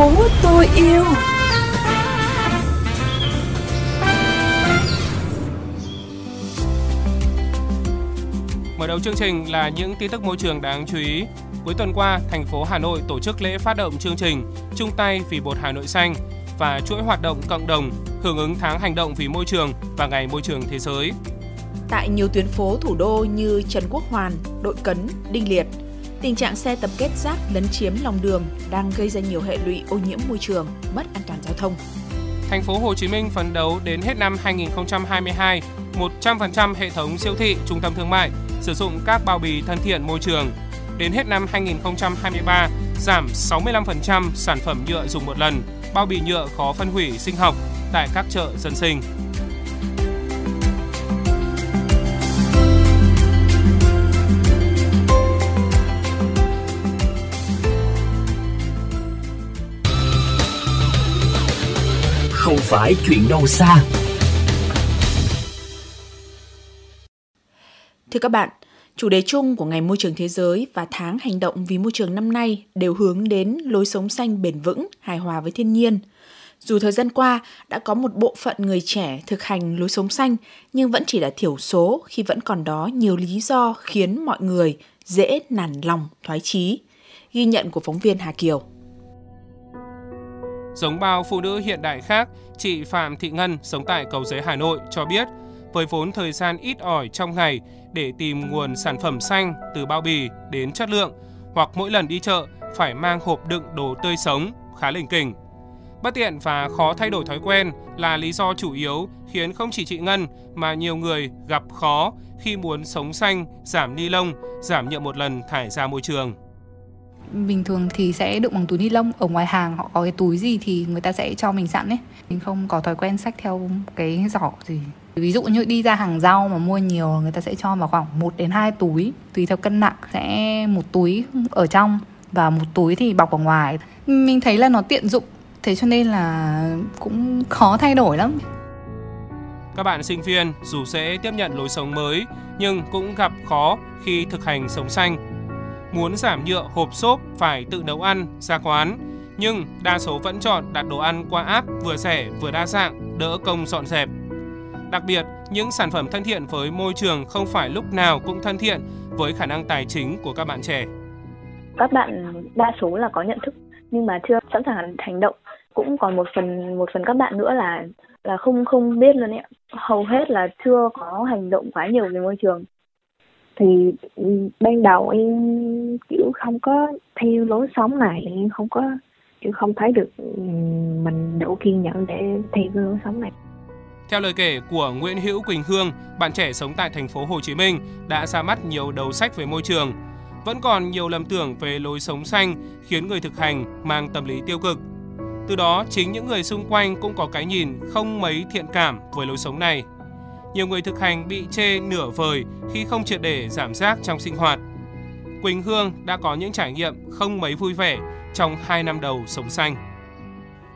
phố tôi yêu Mở đầu chương trình là những tin tức môi trường đáng chú ý. Cuối tuần qua, thành phố Hà Nội tổ chức lễ phát động chương trình Chung tay vì một Hà Nội xanh và chuỗi hoạt động cộng đồng hưởng ứng tháng hành động vì môi trường và ngày môi trường thế giới. Tại nhiều tuyến phố thủ đô như Trần Quốc Hoàn, Đội Cấn, Đinh Liệt, tình trạng xe tập kết rác lấn chiếm lòng đường đang gây ra nhiều hệ lụy ô nhiễm môi trường, mất an toàn giao thông. Thành phố Hồ Chí Minh phấn đấu đến hết năm 2022, 100% hệ thống siêu thị, trung tâm thương mại sử dụng các bao bì thân thiện môi trường. Đến hết năm 2023, giảm 65% sản phẩm nhựa dùng một lần, bao bì nhựa khó phân hủy sinh học tại các chợ dân sinh. Không phải chuyện đâu xa. Thưa các bạn, chủ đề chung của Ngày Môi trường Thế giới và tháng hành động vì môi trường năm nay đều hướng đến lối sống xanh bền vững, hài hòa với thiên nhiên. Dù thời gian qua đã có một bộ phận người trẻ thực hành lối sống xanh, nhưng vẫn chỉ là thiểu số khi vẫn còn đó nhiều lý do khiến mọi người dễ nản lòng, thoái chí. Ghi nhận của phóng viên Hà Kiều. Giống bao phụ nữ hiện đại khác, chị Phạm Thị Ngân sống tại Cầu Giấy Hà Nội cho biết, với vốn thời gian ít ỏi trong ngày để tìm nguồn sản phẩm xanh từ bao bì đến chất lượng, hoặc mỗi lần đi chợ phải mang hộp đựng đồ tươi sống, khá lỉnh kỉnh. Bất tiện và khó thay đổi thói quen là lý do chủ yếu khiến không chỉ chị Ngân mà nhiều người gặp khó khi muốn sống xanh, giảm ni lông, giảm nhựa một lần thải ra môi trường bình thường thì sẽ đựng bằng túi ni lông. Ở ngoài hàng họ có cái túi gì thì người ta sẽ cho mình sẵn ấy. Mình không có thói quen sách theo cái giỏ gì. Ví dụ như đi ra hàng rau mà mua nhiều, người ta sẽ cho vào khoảng 1 đến 2 túi, tùy theo cân nặng. Sẽ một túi ở trong và một túi thì bọc ở ngoài. Mình thấy là nó tiện dụng, thế cho nên là cũng khó thay đổi lắm. Các bạn sinh viên dù sẽ tiếp nhận lối sống mới, nhưng cũng gặp khó khi thực hành sống xanh muốn giảm nhựa hộp xốp phải tự nấu ăn, ra quán. Nhưng đa số vẫn chọn đặt đồ ăn qua app vừa rẻ vừa đa dạng, đỡ công dọn dẹp. Đặc biệt, những sản phẩm thân thiện với môi trường không phải lúc nào cũng thân thiện với khả năng tài chính của các bạn trẻ. Các bạn đa số là có nhận thức nhưng mà chưa sẵn sàng hành động. Cũng còn một phần một phần các bạn nữa là là không không biết luôn ạ. Hầu hết là chưa có hành động quá nhiều về môi trường thì ừ, ban đầu em kiểu không có theo lối sống này em không có kiểu không thấy được ừ, mình đủ kiên nhẫn để theo cái lối sống này theo lời kể của Nguyễn Hữu Quỳnh Hương, bạn trẻ sống tại thành phố Hồ Chí Minh đã ra mắt nhiều đầu sách về môi trường. Vẫn còn nhiều lầm tưởng về lối sống xanh khiến người thực hành mang tâm lý tiêu cực. Từ đó, chính những người xung quanh cũng có cái nhìn không mấy thiện cảm với lối sống này nhiều người thực hành bị chê nửa vời khi không triệt để giảm rác trong sinh hoạt. Quỳnh Hương đã có những trải nghiệm không mấy vui vẻ trong 2 năm đầu sống xanh.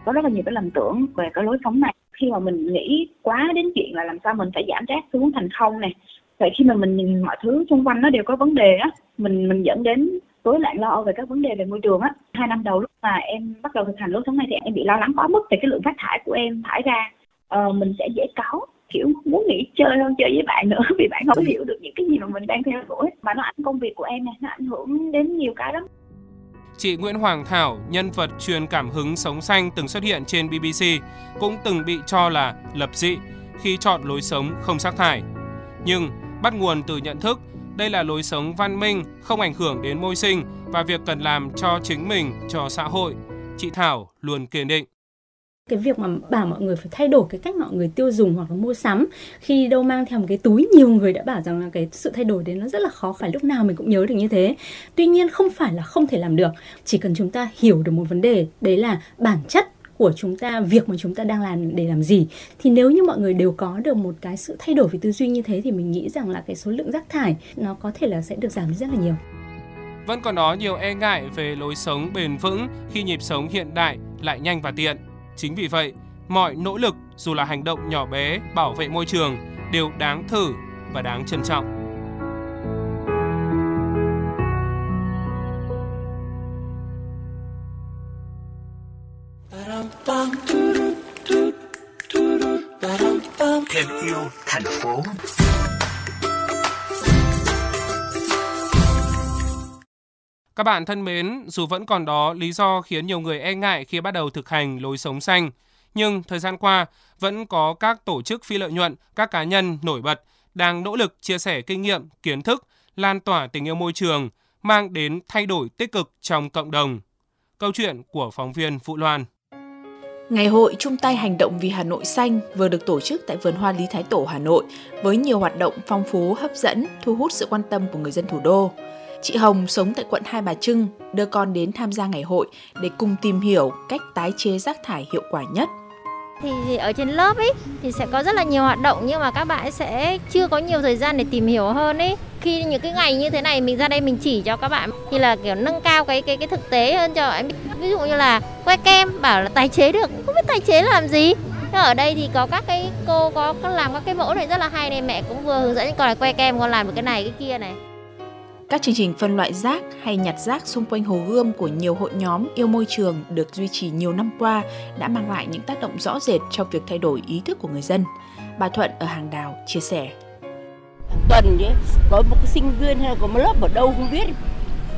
Có rất là nhiều cái lầm tưởng về cái lối sống này. Khi mà mình nghĩ quá đến chuyện là làm sao mình phải giảm rác xuống thành không này. Vậy khi mà mình nhìn mọi thứ xung quanh nó đều có vấn đề á, mình mình dẫn đến rối loạn lo về các vấn đề về môi trường á. Hai năm đầu lúc mà em bắt đầu thực hành lối sống này thì em bị lo lắng quá mức về cái lượng phát thải của em thải ra. Ờ, mình sẽ dễ cáu kiểu muốn nghỉ chơi hơn chơi với bạn nữa vì bạn không hiểu được những cái gì mà mình đang theo đuổi mà nó ảnh công việc của em này nó ảnh hưởng đến nhiều cái lắm Chị Nguyễn Hoàng Thảo, nhân vật truyền cảm hứng sống xanh từng xuất hiện trên BBC, cũng từng bị cho là lập dị khi chọn lối sống không rác thải. Nhưng bắt nguồn từ nhận thức, đây là lối sống văn minh, không ảnh hưởng đến môi sinh và việc cần làm cho chính mình, cho xã hội. Chị Thảo luôn kiên định cái việc mà bảo mọi người phải thay đổi cái cách mọi người tiêu dùng hoặc là mua sắm. Khi đâu mang theo một cái túi, nhiều người đã bảo rằng là cái sự thay đổi đấy nó rất là khó, phải lúc nào mình cũng nhớ được như thế. Tuy nhiên không phải là không thể làm được, chỉ cần chúng ta hiểu được một vấn đề, đấy là bản chất của chúng ta, việc mà chúng ta đang làm để làm gì. Thì nếu như mọi người đều có được một cái sự thay đổi về tư duy như thế thì mình nghĩ rằng là cái số lượng rác thải nó có thể là sẽ được giảm rất là nhiều. Vẫn còn đó nhiều e ngại về lối sống bền vững khi nhịp sống hiện đại lại nhanh và tiện. Chính vì vậy, mọi nỗ lực dù là hành động nhỏ bé bảo vệ môi trường đều đáng thử và đáng trân trọng. thêm yêu thành phố Các bạn thân mến, dù vẫn còn đó lý do khiến nhiều người e ngại khi bắt đầu thực hành lối sống xanh, nhưng thời gian qua vẫn có các tổ chức phi lợi nhuận, các cá nhân nổi bật đang nỗ lực chia sẻ kinh nghiệm, kiến thức, lan tỏa tình yêu môi trường, mang đến thay đổi tích cực trong cộng đồng. Câu chuyện của phóng viên Phụ Loan. Ngày hội chung tay hành động vì Hà Nội xanh vừa được tổ chức tại vườn hoa Lý Thái Tổ Hà Nội với nhiều hoạt động phong phú, hấp dẫn, thu hút sự quan tâm của người dân thủ đô. Chị Hồng sống tại quận Hai Bà Trưng đưa con đến tham gia ngày hội để cùng tìm hiểu cách tái chế rác thải hiệu quả nhất. Thì ở trên lớp ấy thì sẽ có rất là nhiều hoạt động nhưng mà các bạn sẽ chưa có nhiều thời gian để tìm hiểu hơn ấy. Khi những cái ngày như thế này mình ra đây mình chỉ cho các bạn thì là kiểu nâng cao cái cái cái thực tế hơn cho em. Ví dụ như là que kem bảo là tái chế được, không biết tái chế làm gì. Thế ở đây thì có các cái cô có làm các cái mẫu này rất là hay này mẹ cũng vừa hướng dẫn con là que kem con làm được cái này cái kia này. Các chương trình phân loại rác hay nhặt rác xung quanh hồ Gươm của nhiều hội nhóm yêu môi trường được duy trì nhiều năm qua đã mang lại những tác động rõ rệt trong việc thay đổi ý thức của người dân. Bà Thuận ở Hàng Đào chia sẻ. Tuần ấy, có một cái sinh viên hay có một lớp ở đâu không biết,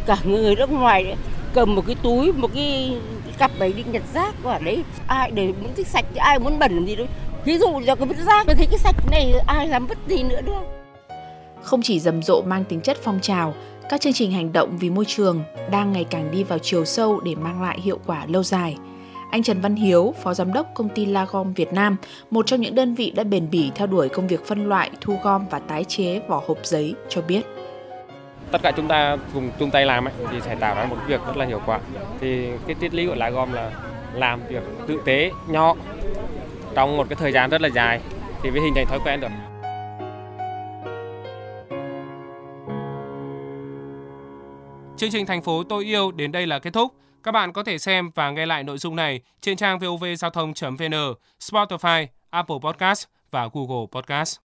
cả người nước ngoài ấy, cầm một cái túi, một cái cặp đấy đi nhặt rác quả đấy. Ai để muốn thích sạch thì ai muốn bẩn làm gì đâu. Ví dụ giờ cái vứt rác, tôi thấy cái sạch này ai làm vứt gì nữa đâu không chỉ rầm rộ mang tính chất phong trào, các chương trình hành động vì môi trường đang ngày càng đi vào chiều sâu để mang lại hiệu quả lâu dài. Anh Trần Văn Hiếu, Phó Giám đốc công ty Lagom Việt Nam, một trong những đơn vị đã bền bỉ theo đuổi công việc phân loại, thu gom và tái chế vỏ hộp giấy cho biết. Tất cả chúng ta cùng chung tay làm ấy, thì sẽ tạo ra một việc rất là hiệu quả. Thì cái triết lý của Lagom là làm việc tự tế, nhỏ trong một cái thời gian rất là dài thì mới hình thành thói quen được. Chương trình Thành phố tôi yêu đến đây là kết thúc. Các bạn có thể xem và nghe lại nội dung này trên trang vovgiao thông.vn, Spotify, Apple Podcast và Google Podcast.